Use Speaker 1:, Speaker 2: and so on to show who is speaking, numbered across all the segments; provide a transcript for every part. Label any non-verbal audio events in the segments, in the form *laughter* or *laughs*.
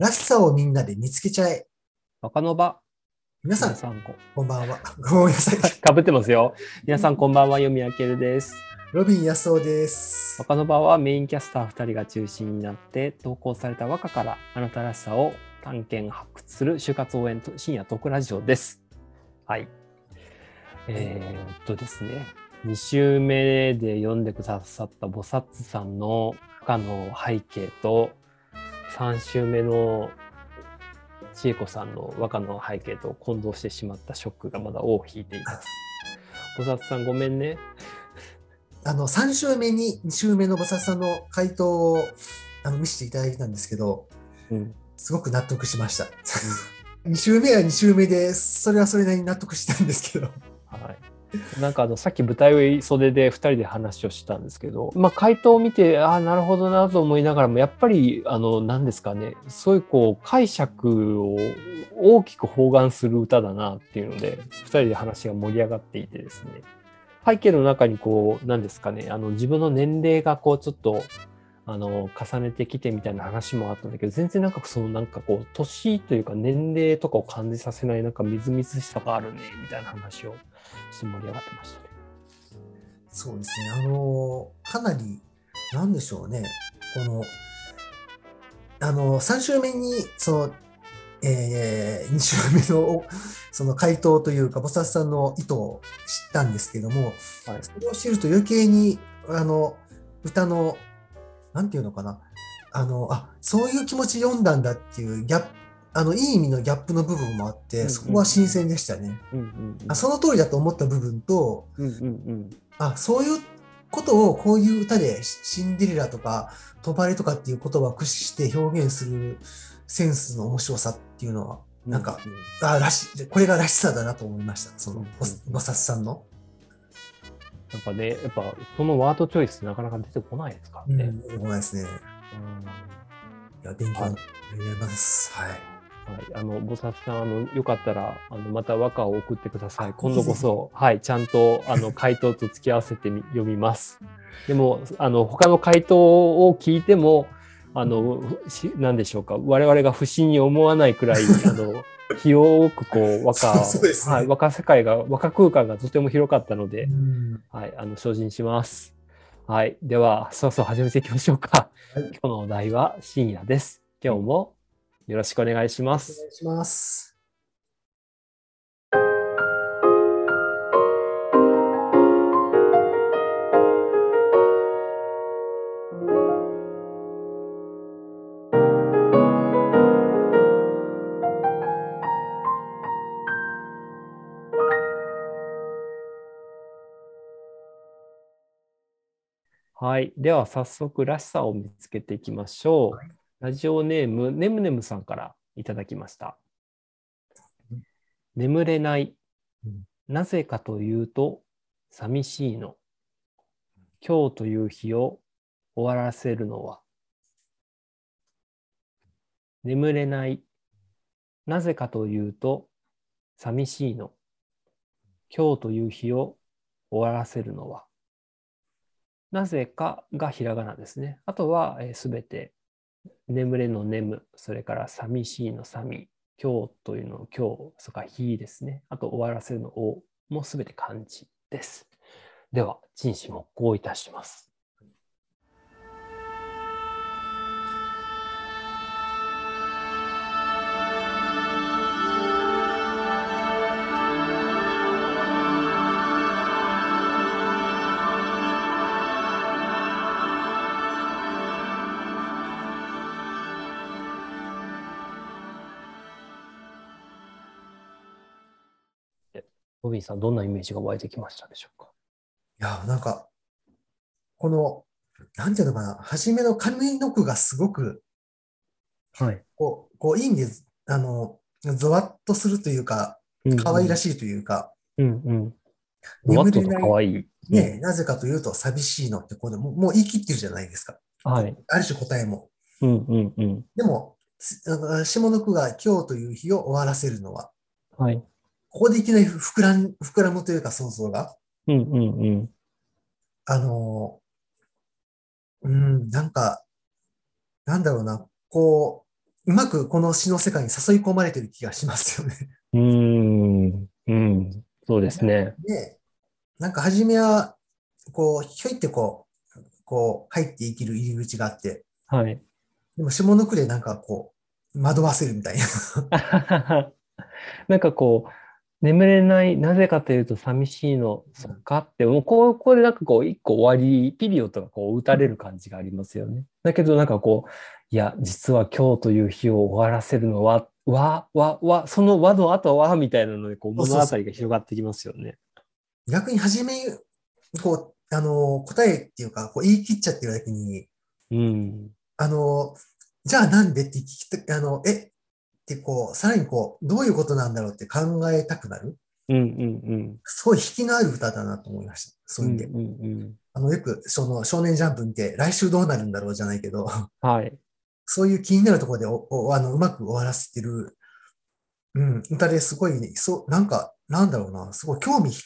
Speaker 1: らしさをみんなで見つけちゃえ。
Speaker 2: 若の場。
Speaker 1: 皆さん、
Speaker 2: さんこ。
Speaker 1: こんばんは。ごめんなさい。*laughs*
Speaker 2: かぶってますよ。皆さんこんばんは、読み明けるです。
Speaker 1: ロビン安夫です。
Speaker 2: 若の場はメインキャスター2人が中心になって、投稿された和歌からあなたらしさを探検発掘する就活応援深夜トークラジオです。はい。えー、っとですね、2週目で読んでくださった菩薩さんの和歌の背景と、3週目の千恵子さんの和歌の背景と混同してしまったショックがまだ尾を引いています。菩薩さんごめんね。
Speaker 1: あの、3週目に2週目の菩薩さんの回答をあの見せていただいたんですけど、
Speaker 2: うん。
Speaker 1: すごく納得しました。*laughs* 2週目は2週目で、それはそれなりに納得したんですけど。
Speaker 2: はい。*laughs* なんかあのさっき舞台上袖で2人で話をしたんですけど、まあ、回答を見てああなるほどなと思いながらもやっぱりあの何ですかねそういうこう解釈を大きく包含する歌だなっていうので2人で話が盛り上がっていてですね。背景の中にこう何ですかねあの自分の年齢がこうちょっとあの重ねてきてみたいな話もあったんだけど全然なんかそのなんかこう年というか年齢とかを感じさせないなんかみずみずしさがあるねみたいな話をして盛り上がってましたね。
Speaker 1: そうですね。あの、かなり、なんでしょうね。この、あの、3週目に、その、えー、2週目の、*laughs* その回答というか、菩薩さんの意図を知ったんですけども、
Speaker 2: はい
Speaker 1: それを知ると余計に、あの、歌の、なんていうのかな。あの、あ、そういう気持ち読んだんだっていうギャップ、あの、いい意味のギャップの部分もあって、
Speaker 2: うんうん
Speaker 1: そこは新鮮でしたね。
Speaker 2: うんうん
Speaker 1: あその通りだと思った部分と、
Speaker 2: うんうんうん
Speaker 1: あ、そういうことをこういう歌でシシンデレラとかトバレとかっていう言葉を駆使して表現するセンスの面白さっていうのは、
Speaker 2: うん
Speaker 1: なんか、あ、らし、これがらしさだなと思いました。その、菩薩さんの。
Speaker 2: なんかね、やっぱこのワードチョイスなかなか出てこないですからね。
Speaker 1: うん、出てこないですね。いや、勉強
Speaker 2: はい
Speaker 1: になります。はい。
Speaker 2: はい、あの、菩薩さん、あの、よかったら、あの、また和歌を送ってください。今度こそ、はい、ちゃんと、あの、回答と付き合わせてみ読みます。でも、あの、他の回答を聞いても、あの、しなんでしょうか、我々が不審に思わないくらい、あの、*laughs* 広くこう、和歌、
Speaker 1: ね
Speaker 2: はい、和歌世界が、和歌空間がとても広かったので、
Speaker 1: うん
Speaker 2: はい、あの、精進します。はい。では、そろそろ始めていきましょうか。
Speaker 1: はい
Speaker 2: 今日のお題は深夜です。今日もよろしくお願いします。
Speaker 1: お願いします。
Speaker 2: はい。では、早速、らしさを見つけていきましょう。
Speaker 1: はい
Speaker 2: ラジオネーム、ねむねむさんからいただきました。眠れない
Speaker 1: うん。
Speaker 2: なぜかというと、寂しいの。今日という日を終わらせるのは。眠れない。なぜかというと、寂しいの。今日という日を終わらせるのは。なぜかがひらがなですね。あとはすべ、て眠れの眠、それから寂しいの寂、今日というのを今日、そこか日ですね。あと終わらせるのをもすべて漢字です。では、陳詞木工いたします。ロビンさん、どんなイメージが湧いてきましたでしょうか？
Speaker 1: いや、なんか、この、なんていうのかな、初めの上の句がすごく、
Speaker 2: はい。
Speaker 1: こう、こういい意味で、あの、ゾワッとするというか、可愛ら
Speaker 2: しい。
Speaker 1: というか、
Speaker 2: うんうん。ワットと可愛い。
Speaker 1: ね、なぜかというと寂しいのってこうでもうもう言い切ってるじゃないですか。
Speaker 2: はい。
Speaker 1: ある種答えも。
Speaker 2: うんうんうん。
Speaker 1: でも、下の句が今日という日を終わらせるのは、
Speaker 2: はい。
Speaker 1: ここでいきなり膨らん膨らむというか想像が、
Speaker 2: うんうんうん。
Speaker 1: あの、うん、なんか、なんだろうな、こう、うまくこの詩の世界に誘い込まれてる気がしますよね。
Speaker 2: うーん。うん。そうですね。
Speaker 1: で、なんか初めは、こう、ひょいってこう、こう、入っていける入り口があって、
Speaker 2: はい。
Speaker 1: でも下の句でなんかこう、惑わせるみたいな。*laughs*
Speaker 2: なんかこう、眠れない、なぜかというと寂しいの、そっかって、もうこう、ここでなんかこう、一個終わり、ピリオドがこう打たれる感じがありますよね。だけどなんかこう、いや、実は今日という日を終わらせるのは、わ、わ、わ、その和の後は、みたいなので、こう、物語が広がってきますよね。
Speaker 1: 逆に初め、こう、あの、答えっていうか、こう言い切っちゃってるだけに、
Speaker 2: うん。
Speaker 1: あの、じゃあなんでって聞きた、あの、えってこう、さらにこう、どういうことなんだろうって考えたくなる。
Speaker 2: うんうんうん。
Speaker 1: すごい引きのある歌だなと思いました。そういう意味で。
Speaker 2: うんうんうん。
Speaker 1: あの、よく、その、少年ジャンプ見て、来週どうなるんだろうじゃないけど、
Speaker 2: はい。
Speaker 1: そういう気になるところでお、おあの、うまく終わらせてる、うん、歌ですごいね、そう、なんか、なんだろうな、すごい興味ひ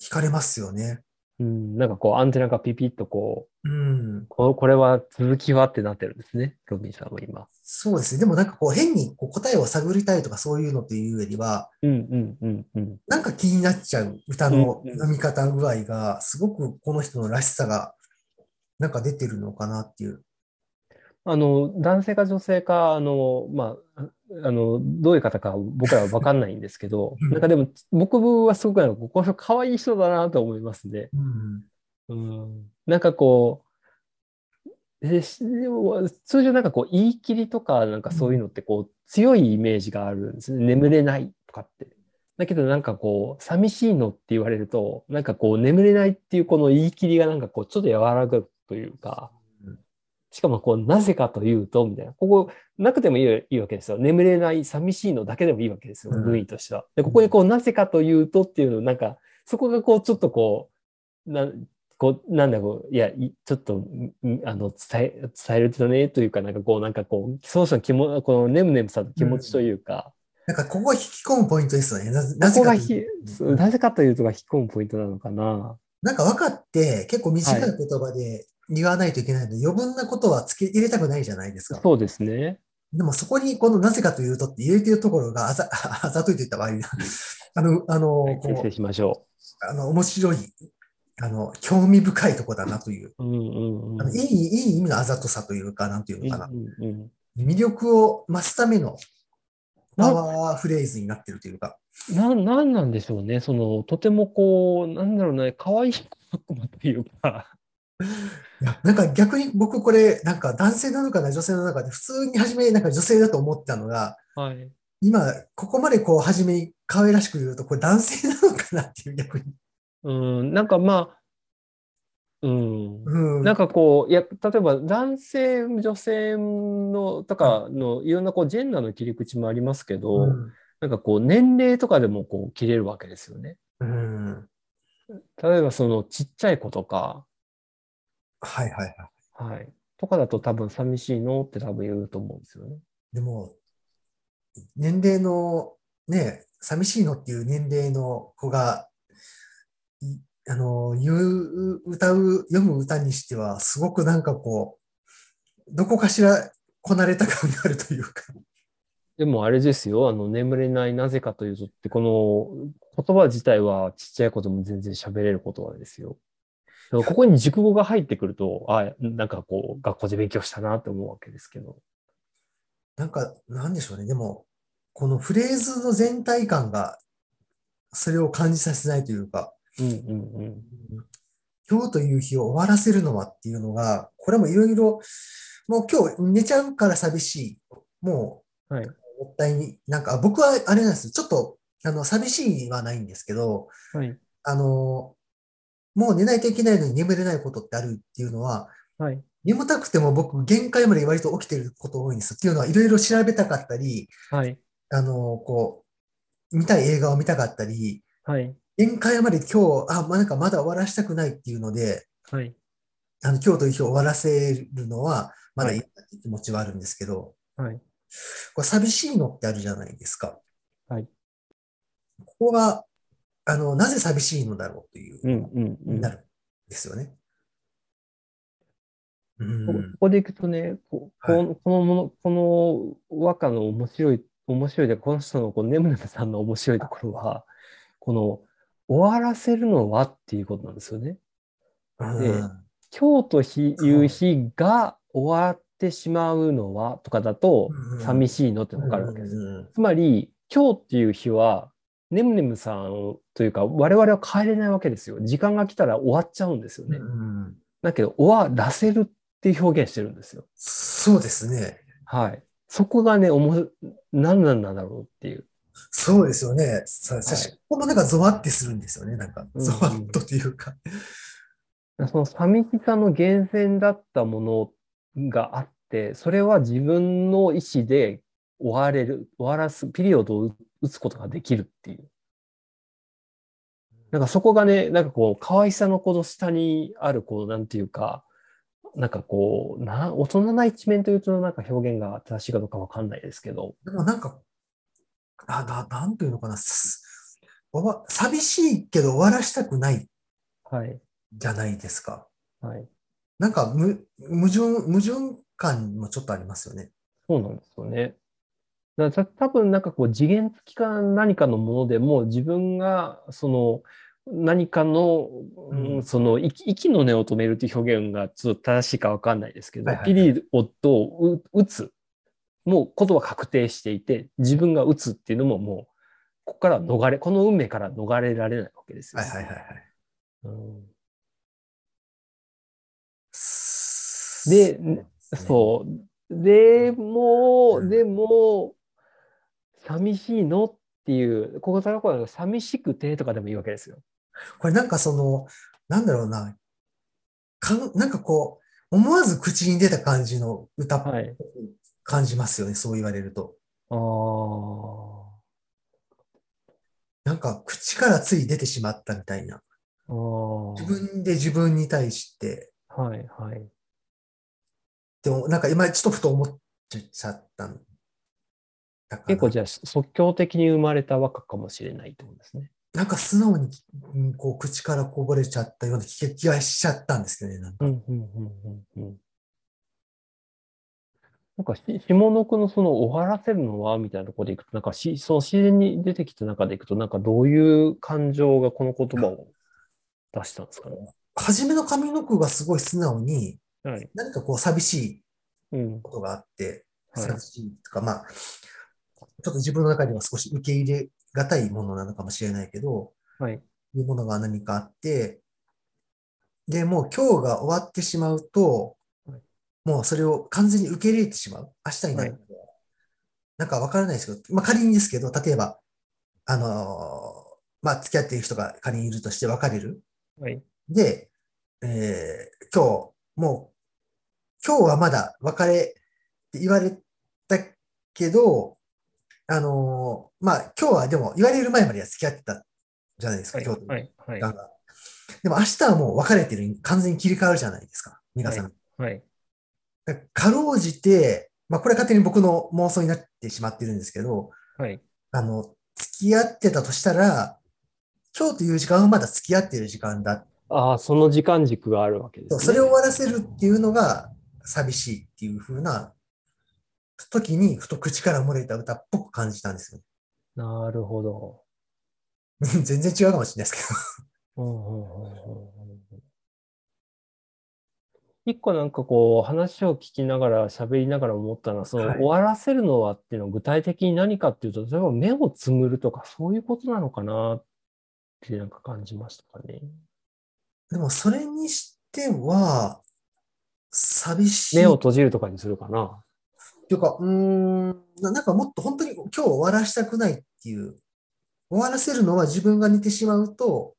Speaker 1: 惹かれますよね。
Speaker 2: うん、なんかこう、アンテナがピピッとこう、
Speaker 1: うん。
Speaker 2: ここれは続きはってなってるんですね。ロビンさんも今。
Speaker 1: そうですね。でもなんかこう、変にこう答えを探りたいとかそういうのっていうよりは、
Speaker 2: うんうんうんうん。
Speaker 1: なんか気になっちゃう歌の読み方具合が、すごくこの人のらしさが、なんか出てるのかなっていう。
Speaker 2: あの、男性か女性か、あの、まあ、あの、どういう方か僕らは分かんないんですけど、*laughs*
Speaker 1: うん
Speaker 2: なんかでも、僕はすごくなんか、この人可愛い人だなと思いますね。
Speaker 1: うん。
Speaker 2: うん。なんかこう、で通常なんかこう、言い切りとか、なんかそういうのってこう、強いイメージがあるんですね。眠れないとかって。だけどなんかこう、寂しいのって言われると、なんかこう、眠れないっていうこの言い切りがなんかこう、ちょっと和らぐというか、しかもこう、なぜかというと、みたいな。ここ、なくてもいいいいわけですよ。眠れない、寂しいのだけでもいいわけですよ。
Speaker 1: うん
Speaker 2: 文意としては。で、ここにこう、なぜかというとっていうの、なんか、そこがこう、ちょっとこう、な、こう、なんだろう、いや、いちょっと、んんあの、伝え、伝えるとね、というか、なんかこう、なんかこう、その人の気も、このねむねむさの気持ちというか、
Speaker 1: なんかここ引き込むポイントですよね。なぜなぜかという、と
Speaker 2: なぜかというとが引っ込むポイントなのかな。
Speaker 1: なんか分かって、結構短い言葉で言わないといけないので、余分なことは付け入れたくないじゃないですか。
Speaker 2: そうですね。
Speaker 1: でもそこにこのなぜかというとって入れてるところがあざ、*laughs* あざといと言った場合な。あの、あの、
Speaker 2: はい、しましょ
Speaker 1: あの、面白い、あの、興味深いとこだなという、
Speaker 2: う。うんうんうん。
Speaker 1: あのいい、いい意味のあざとさというか、なんていうのかな。
Speaker 2: うんうんうん
Speaker 1: 魅力を増すためのパワーフレーズになってるというか。
Speaker 2: な、なんなんでしょうね。その、とてもこう、なんだろうね、可愛い言葉というか。*laughs*
Speaker 1: なんか逆に僕これ、なんか男性なのかな、女性なのかで、普通に初めなんか女性だと思ってたのが、
Speaker 2: はい。
Speaker 1: 今、ここまでこう、初めに可愛らしく言うと、これ男性なのかなっていう逆に。
Speaker 2: うん、なんかまあ、うん。
Speaker 1: うん。
Speaker 2: なんかこう、いや、例えば男性、女性のとかのいろんなこうジェンダーの切り口もありますけど、
Speaker 1: うん
Speaker 2: なんかこう年齢とかでもこう切れるわけですよね。
Speaker 1: うん。
Speaker 2: 例えばそのちっちゃい子とか、
Speaker 1: はいはいはい。
Speaker 2: はい。とかだと多分寂しいのって多分言うと思うんですよね。
Speaker 1: でも、年齢の、ね、寂しいのっていう年齢の子が、いあの、言う、歌う、読む歌にしては、すごくなんかこう、どこかしらこなれた感があるというか。
Speaker 2: でもあれですよ、あの、眠れないなぜかというとって、この言葉自体はちっちゃい子でも全然喋れる言葉ですよ。ここに熟語が入ってくると、あ、なんかこう、学校で勉強したなって思うわけですけど。
Speaker 1: なんか、なんでしょうね。でも、このフレーズの全体感が、それを感じさせないというか、
Speaker 2: うんうんうん。
Speaker 1: 今日という日を終わらせるのはっていうのが、これもいろいろ、もう今日寝ちゃうから寂しい。も
Speaker 2: はい。
Speaker 1: う、もったいに、なんか、僕はあれなんです。ちょっと、あの、寂しいはないんですけど、
Speaker 2: はい。
Speaker 1: あの、もう寝ないといけないのに眠れないことってあるっていうのは、
Speaker 2: はい。
Speaker 1: 眠たくても僕、限界まで割と起きてること多いんです。っていうのは、いろいろ調べたかったり、
Speaker 2: はい。
Speaker 1: あの、こう、見たい映画を見たかったり、
Speaker 2: はい。
Speaker 1: 限界まで今日、あ、まあ、なんかまだ終わらしたくないっていうので、
Speaker 2: はい。
Speaker 1: あの、今日という日を終わらせるのは、まだいいなって気持ちはあるんですけど、
Speaker 2: はい。
Speaker 1: これ寂しいのってあるじゃないですか。
Speaker 2: はい。
Speaker 1: ここが、あの、なぜ寂しいのだろうという、
Speaker 2: うんうん
Speaker 1: なるんですよね。うん。
Speaker 2: こここでいくとね、ここのこのもの、この和歌の面白い、面白いで、この人のこのネムネムさんの面白いところは、この終わらせるのはっていうことなんですよね。で
Speaker 1: うん。
Speaker 2: 今日という日が終わってしまうのはとかだと
Speaker 1: うん。
Speaker 2: 寂しいのってわかるわけです。
Speaker 1: うん。
Speaker 2: つまり、今日っていう日は、ネムネムさんというか、我々は変えれないわけですよ。時間が来たら終わっちゃうんですよね。
Speaker 1: うん
Speaker 2: だけど、終わらせるっていう表現してるんですよ。
Speaker 1: そうですね。
Speaker 2: はい。そこがね、おも、何なんだろうっていう。
Speaker 1: そうですよね。さ確かにこのなんかゾワってするんですよね。なんか、
Speaker 2: うん
Speaker 1: ゾワッとというか。
Speaker 2: その寂しさの源泉だったものがあって、それは自分の意思で終われる、終わらす、ピリオドを打つことができるっていう。なんかそこがね、なんかこう、可愛さのこの下にある、こう、なんていうか、なんかこう、な、大人な一面というとなんか表現が正しいかどうかわかんないですけど、
Speaker 1: でもなんか、あ、な、なんていうのかな。寂しいけど終わらしたくない
Speaker 2: はい、
Speaker 1: じゃないですか。
Speaker 2: はい。
Speaker 1: なんかむ、矛盾、矛盾感もちょっとありますよね。
Speaker 2: そうなんですよね。だからた多分なんかこう次元付きか何かのものでも自分がその何かの、うん
Speaker 1: うん
Speaker 2: その息息の根を止めるっていう表現がちょっと正しいかわかんないですけど、
Speaker 1: はいはい
Speaker 2: ピリオドを打打つ。もうことは確定していて、自分が打つっていうのももう、ここから逃れ、この運命から逃れられないわけですよ。
Speaker 1: はいはいはいはい。
Speaker 2: うん
Speaker 1: そ
Speaker 2: でそう。でも、
Speaker 1: うん
Speaker 2: でも、寂しいの？っていう、ここからこう寂しくてとかでもいいわけですよ。
Speaker 1: これなんかその、なんだろうな、かん、なんかこう、思わず口に出た感じの歌っぽ
Speaker 2: はい。
Speaker 1: く感じますよね、そう言われると。
Speaker 2: ああ。
Speaker 1: なんか口からつい出てしまったみたいな。自分で自分に対して、
Speaker 2: はい、はい。
Speaker 1: でもなんか今ちょっとふと思っちゃったん。
Speaker 2: 結構じゃあ即興的に生まれた和歌かもしれないってことですね。
Speaker 1: なんか素直に、うんこう口からこぼれちゃったような気気がしちゃったんですけどね、なんか。
Speaker 2: うん、うん、うん、うん、うん。なんかし、下の句のその終わらせるのはみたいなところでいくと、なんかし、その自然に出てきた中でいくと、なんかどういう感情がこの言葉を出したんですかね？
Speaker 1: 初めの上の句がすごい素直に、
Speaker 2: はい。
Speaker 1: 何かこう寂しい
Speaker 2: うん。
Speaker 1: ことがあって、
Speaker 2: はい
Speaker 1: 寂しいとか、まあ、ちょっと自分の中では少し受け入れがたいものなのかもしれないけど、
Speaker 2: はい。
Speaker 1: いうものが何かあって、で、もう今日が終わってしまうと
Speaker 2: はい、
Speaker 1: もうそれを完全に受け入れてしまう。明日になるまでは。なんかわからないですけど、まあ仮にですけど、例えば、あのーまあ付き合っている人が仮にいるとして別れる。
Speaker 2: はい。
Speaker 1: で、えー今日、もう、今日はまだ別れって言われたけど、あのーまあ今日はでも言われる前までは付き合ってたじゃないですか、
Speaker 2: はい。
Speaker 1: 今日と
Speaker 2: はい。はい。
Speaker 1: でも明日はもう別れてるに完全に切り替わるじゃないですか、皆さん。
Speaker 2: はい。
Speaker 1: だからかろうじて、まあこれ勝手に僕の妄想になってしまってるんですけど、
Speaker 2: はい。
Speaker 1: あの、付き合ってたとしたら、今日という時間はまだ付き合ってる時間だ。
Speaker 2: ああ、その時間軸があるわけですね。
Speaker 1: それを終わらせるっていうのが寂しいっていう風な時に、ふと口から漏れた歌っぽく感じたんですよ。
Speaker 2: なるほど。*laughs*
Speaker 1: 全然違うかもしれないですけど。
Speaker 2: うんうんうんうんうん一個なんかこう話を聞きながら喋りながら思ったのは、その
Speaker 1: はい
Speaker 2: 終わらせるのはっていうのは具体的に何かっていうと、例えば目をつむるとかそういうことなのかなってなんか感じましたかね。
Speaker 1: でもそれにしては、寂しい。
Speaker 2: 目を閉じるとかにするかな。
Speaker 1: っていうか、うーん、ななんかもっと本当に今日終わらしたくないっていう、終わらせるのは自分が寝てしまうと、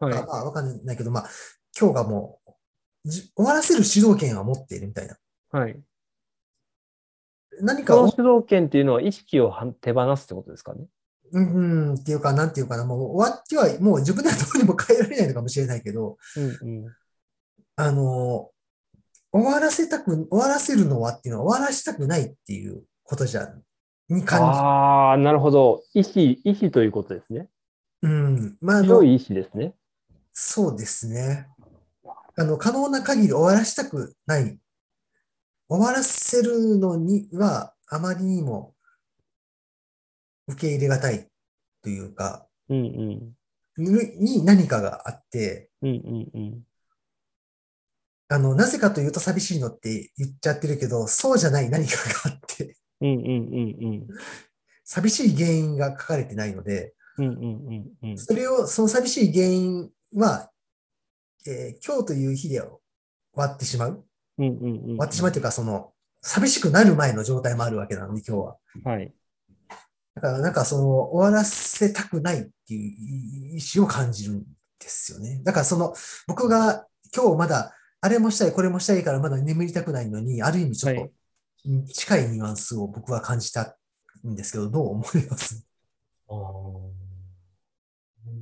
Speaker 2: はい。
Speaker 1: あまあわかんないけど、まあ今日がもう、じ終わらせる主導権は持っているみたいな。
Speaker 2: はい。
Speaker 1: 何かを、
Speaker 2: その主導権っていうのは意識をは手放すってことですかね？
Speaker 1: うん、うんっていうか、なんていうかな、もう終わっては、もう自分ではどうにも変えられないのかもしれないけど、
Speaker 2: うんうん。
Speaker 1: あの、終わらせたく、終わらせるのはっていうのは終わらせたくないっていうことじゃ、に感じ、
Speaker 2: ああ、なるほど。意志、意志ということですね。
Speaker 1: うん、まあ、あの
Speaker 2: 強い意志ですね。
Speaker 1: そうですね。あの、可能な限り終わらしたくない終わらせるのには、あまりにも受け入れがたいというか、
Speaker 2: うんうん。
Speaker 1: にに何かがあって、
Speaker 2: うんうんうん。
Speaker 1: あの、なぜかというと寂しいのって言っちゃってるけど、そうじゃない何かがあって、
Speaker 2: うんうんうんうん。
Speaker 1: 寂しい原因が書かれてないので、
Speaker 2: うんうんうんうん。
Speaker 1: それを、その寂しい原因は、えー今日という日で終わってしまう。
Speaker 2: うんうんうん。
Speaker 1: 終わってしまうというか、その、寂しくなる前の状態もあるわけなので、今日は。
Speaker 2: はい。
Speaker 1: だから、なんかその、終わらせたくないっていう意思を感じるんですよね。だから、その、僕が今日まだ、あれもしたい、これもしたいからまだ眠りたくないのに、ある意味ちょっ
Speaker 2: はい
Speaker 1: とうん近いニュアンスを僕は感じたんですけど、どう思います？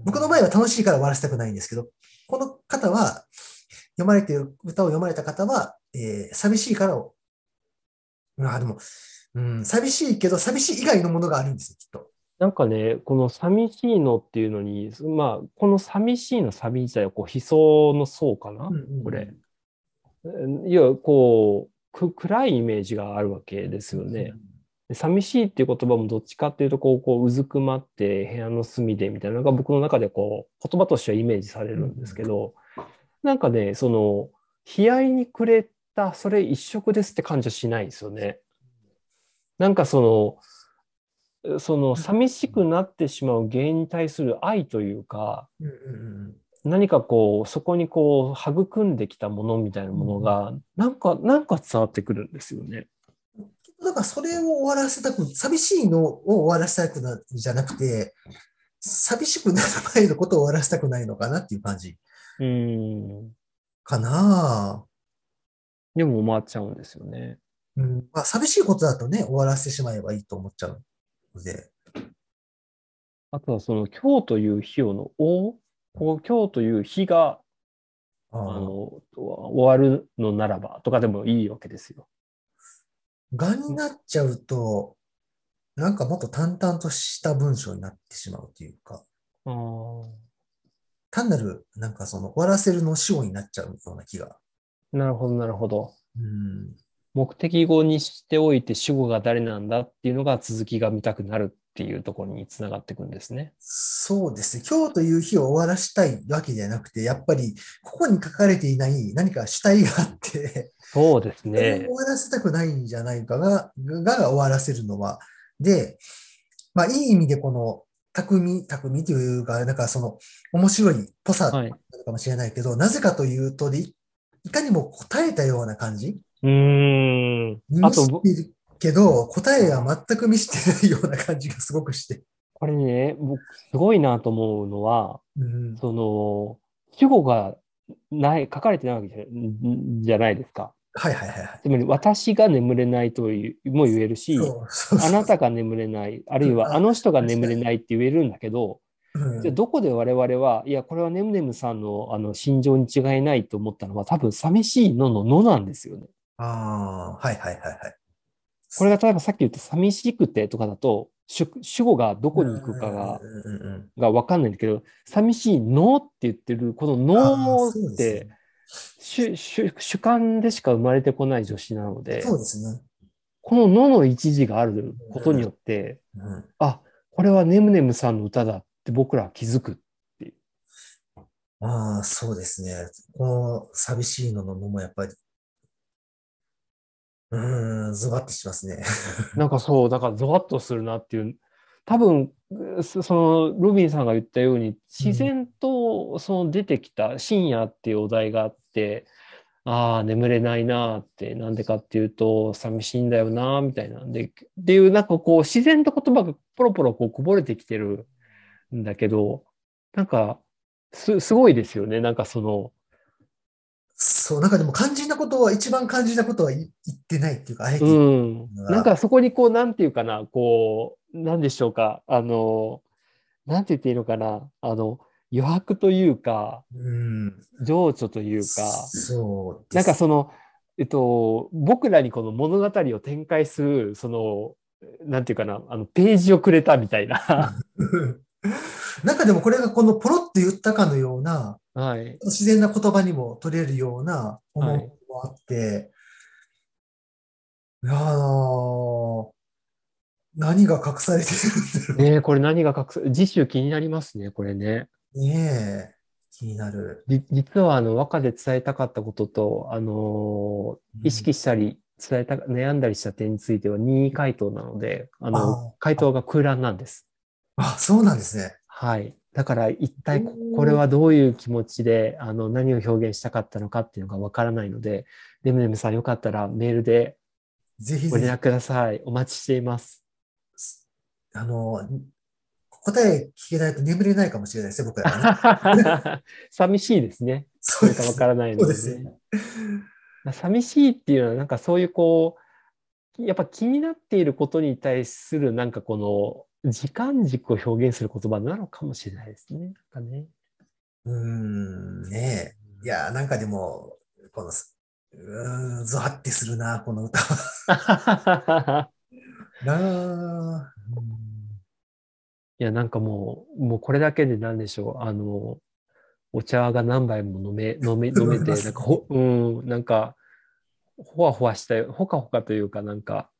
Speaker 1: 僕の場合は楽しいから終わらせたくないんですけど、この方は、読まれている、歌を読まれた方は、えー寂しいからを、まあでも、うん、寂しいけど、寂しい以外のものがあるんですよ、きっと。
Speaker 2: なんかね、この寂しいのっていうのに、まあ、この寂しいのサビ自体は、こう、悲壮の層かな、これ。いや、こう、く暗いイメージがあるわけですよね。で寂しいっていう言葉もどっちかっていうと、こう、こう、うずくまって部屋の隅でみたいなのが僕の中でこう、言葉としてはイメージされるんですけど、なんかね、その、悲哀にくれた、それ一色ですって感じはしないですよね。なんかその、その寂しくなってしまう原因に対する愛というか、
Speaker 1: うんうんうん
Speaker 2: 何かこう、そこにこう、育んできたものみたいなものが、なんか、なんか伝わってくるんですよね。
Speaker 1: だからそれを終わらせたく、寂しいのを終わらせたくないじゃなくて、寂しくなる前のことを終わらせたくないのかなっていう感じ
Speaker 2: うーん。
Speaker 1: かな。
Speaker 2: でも思っちゃうんですよね。
Speaker 1: うん、まあ、寂しいことだとね、終わらせてしまえばいいと思っちゃうので。
Speaker 2: あとはその、今日という日をの、おこう今日という日が、
Speaker 1: あ
Speaker 2: の、終わるのならば、とかでもいいわけですよ。
Speaker 1: がになっちゃうと、なんかもっと淡々とした文章になってしまうというか。単なる、なんかその終わらせるの死語になっちゃうような気が。
Speaker 2: なるほど、なるほど。
Speaker 1: うん。
Speaker 2: 目的語にしておいて主語が誰なんだっていうのが続きが見たくなるっていうところにつながっていくんですね。
Speaker 1: そうですね。今日という日を終わらしたいわけじゃなくて、やっぱり、ここに書かれていない何か主体があって、
Speaker 2: そうですね
Speaker 1: 終。わらせたくないんじゃないかが、がが終わらせるのは。で、まあ、いい意味でこの、匠、匠というか、なんかその、面白いっぽさ
Speaker 2: はい。
Speaker 1: なのかもしれないけど、なぜかというと、いかにも答えたような感じ
Speaker 2: うーん。あと、
Speaker 1: けど、答えは全く見せてないような感じがすごくして。
Speaker 2: これね、僕、すごいなと思うのは、
Speaker 1: うん、
Speaker 2: その、主語がない、書かれてないわけじゃないですか。
Speaker 1: はいはいはいはい。
Speaker 2: つまり、私が眠れないとも言えるし、あなたが眠れない、あるいはあの人が眠れないって言えるんだけど、
Speaker 1: うん
Speaker 2: じゃあどこで我々は、いや、これはネムネムさんのあの心情に違いないと思ったのは、多分寂しいのののなんですよね。
Speaker 1: ああ、はいはいはいはい。
Speaker 2: これが例えばさっき言った寂しくてとかだと、主主語がどこに行くかが、
Speaker 1: うんうんうんうん
Speaker 2: がわかんないんだけど、寂しいのって言ってる、こののって
Speaker 1: ね、
Speaker 2: 主主主観でしか生まれてこない助詞なので、
Speaker 1: そうですね。
Speaker 2: こののの一時があることによって、
Speaker 1: うん
Speaker 2: あ、これはネムネムさんの歌だって僕らは気づく。
Speaker 1: ああ、そうですね。この寂しいのののもやっぱり、うーん、ズバッとしますね。*laughs*
Speaker 2: なんかそう、だからゾワッとするなっていう。多分、そその、ロビンさんが言ったように、自然とその出てきた深夜っていうお題があって、ああ、眠れないなーって、なんでかっていうと、寂しいんだよなーみたいなんで、っていう、なんかこう、自然と言葉がポロポロこうこぼれてきてるんだけど、なんか、す、すごいですよね。なんかその、
Speaker 1: そう、なんかでも肝心なことは、一番肝心なことは言言ってないっていうか、あえて
Speaker 2: う。ん。なんかそこにこう、なんていうかな、こう、なんでしょうか、あの、なんて言っていいのかな、あの、余白というか、
Speaker 1: うん。
Speaker 2: 情緒というか、
Speaker 1: そう。
Speaker 2: なんかその、えっと、僕らにこの物語を展開する、その、なんていうかな、あの、ページをくれたみたいな。
Speaker 1: なんかでもこれがこのポロって言ったかのような、
Speaker 2: はい。
Speaker 1: 自然な言葉にも取れるような思いもあって、いやー何が隠されてるんだろ
Speaker 2: ねえ、これ何が隠す、次週気になりますね、これね。
Speaker 1: う。ねえ、気になる。
Speaker 2: じ実はあの和歌で伝えたかったことと、あのー意識したり伝えた悩んだりした点については任意回答なので、あの
Speaker 1: あ
Speaker 2: 回答が空欄なんです。
Speaker 1: あ、そうなんですね。
Speaker 2: はい。だから一体これはどういう気持ちであの何を表現したかったのかっていうのがわからないので、レムレムさんよかったらメールで
Speaker 1: ぜひぜ
Speaker 2: ご連絡ください。お待ちしています。
Speaker 1: ひ、あの、答え聞けないと眠れないかもしれないですね、僕らはね。*laughs*
Speaker 2: 寂しいですね。
Speaker 1: そ
Speaker 2: それかわからないので、ね。寂しいっていうのはなんかそういうこうやっぱ気になっていることに対するなんかこの時間軸を表現する言葉なのかもしれないですね。なんかね
Speaker 1: うーん、ねえ。いや、なんかでも、この、うーん、ゾワってするな、この歌は。*laughs* なあ。
Speaker 2: いやなんかもうもうこれだけでなんでしょうあのお茶が何杯も飲め飲め *laughs* 飲めてなんかほうんなんかほわほわしたよほかほかというかなんか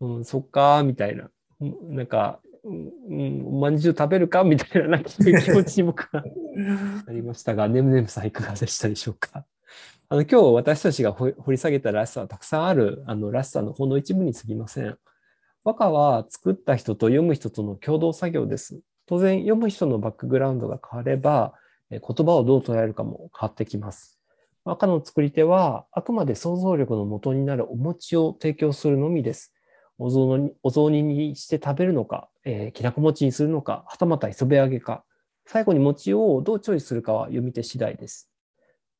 Speaker 1: うん
Speaker 2: うん、そっかーみたいな、うんなんか、うん、うんおまんじゅう食べるか？みたいな、なんか気持ちに僕はなりましたが、ねむねむさんいかがでしたでしょうか？あの今日私たちが掘掘り下げたらしさはたくさんあるあのらしさのほんの一部に過ぎません。和歌は作った人と読む人との共同作業です。当然読む人のバックグラウンドが変われば、え言葉をどう捉えるかも変わってきます。和歌の作り手はあくまで想像力の元になるお餅を提供するのみです。お雑煮お雑煮にして食べるのか、えーきなこ餅にするのか、はたまた磯辺揚げか、最後に餅をどうチョイスするかは読み手次第です。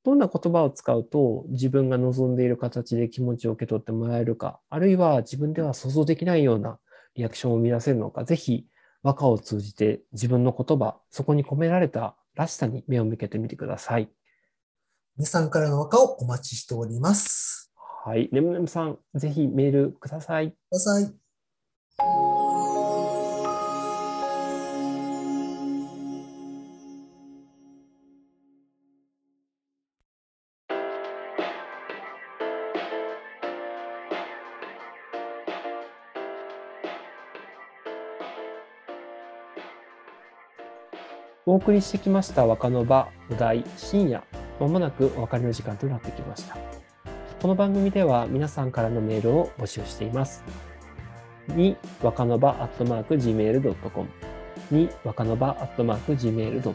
Speaker 2: どんな言葉を使うと自分が望んでいる形で気持ちを受け取ってもらえるか、あるいは自分では想像できないようなリアクションを生み出せるのか、ぜひ和歌を通じて自分の言葉、そこに込められたらしさに目を向けてみてください。
Speaker 1: 皆さんからの和歌をお待ちしております。
Speaker 2: はい。ねむねむさん、ぜひメールください。
Speaker 1: ください。
Speaker 2: お送りしてきました若の場お題深夜まもなくお別れの時間となってきましたこの番組では皆さんからのメールを募集しています。に若の場アットマーク Gmail.com に若の場アットマーク Gmail.com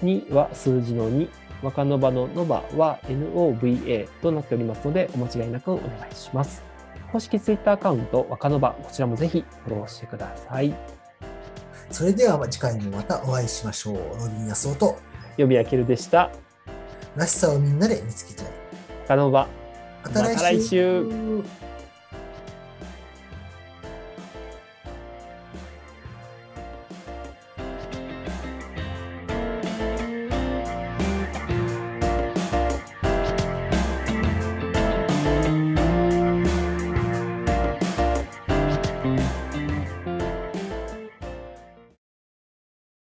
Speaker 2: には数字の2若の場のノバは NOVA となっておりますのでお間違いなくお願いします。公式ツイッターアカウント若の場こちらもぜひフォローしてください。
Speaker 1: それでは次回もまたお会いしましょう。ロビン安夫と、
Speaker 2: 予備あけるでした。
Speaker 1: らしさをみんなで見つけちゃい。
Speaker 2: 若の場
Speaker 1: また来週。